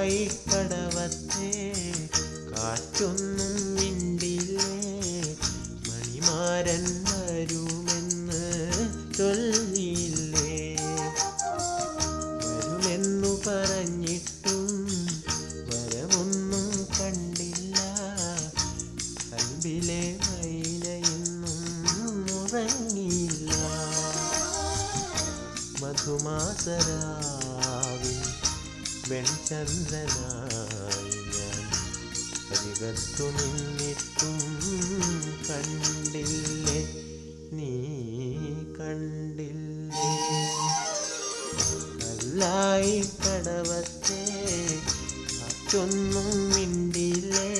കായി കടവത്തെ കാറ്റൊന്നും മിണ്ടില്ലേ മണിമാരൻ വരുമെന്ന് ചൊല്ലിയില്ലേ. വരുമെന്നു പറഞ്ഞിട്ടും വരമൊന്നും കണ്ടില്ല അൻപിലെ മൈലയൊന്നും ഉറങ്ങിയില്ല. മധുമാസരാ വെൺചന്ദ്രനായി ഞാൻ അരികത്തു നിന്നിട്ടും കണ്ടില്ലേ? നീ കണ്ടില്ലേ? കല്ലായി കടവത്തെ കാറ്റൊന്നും മിണ്ടില്ലേ?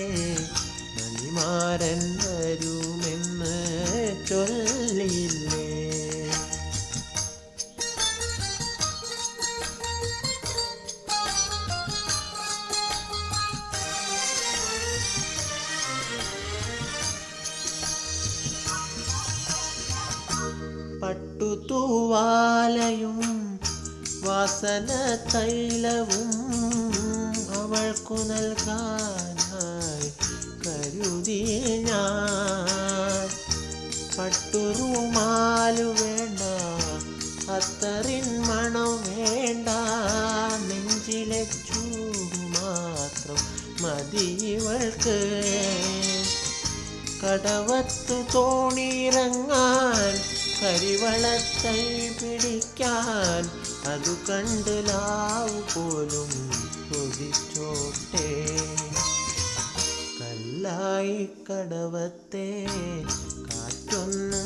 മണിമാരൻ വരുമെന്ന് ചൊല്ലില്ലേ. പട്ടുതൂവാലയും വാസന തൈലവും അവൾക്കു നൽകാനായി കരുതി ഞാൻ. പട്ടുറുമാലു വേണ്ട അത്തറിൻ മണം വേണ്ട നെഞ്ചിലെ ചൂട് മാത്രം മതി ഇവൾക്ക്. കടവത്തു തോണിയിറങ്ങാൻ കരിവളത്തൈ പിടിക്കാൻ അതു കണ്ട് ലാവ് പോലും കൊതിച്ചോട്ടെ. കല്ലായി കടവത്തെ കാറ്റൊന്നും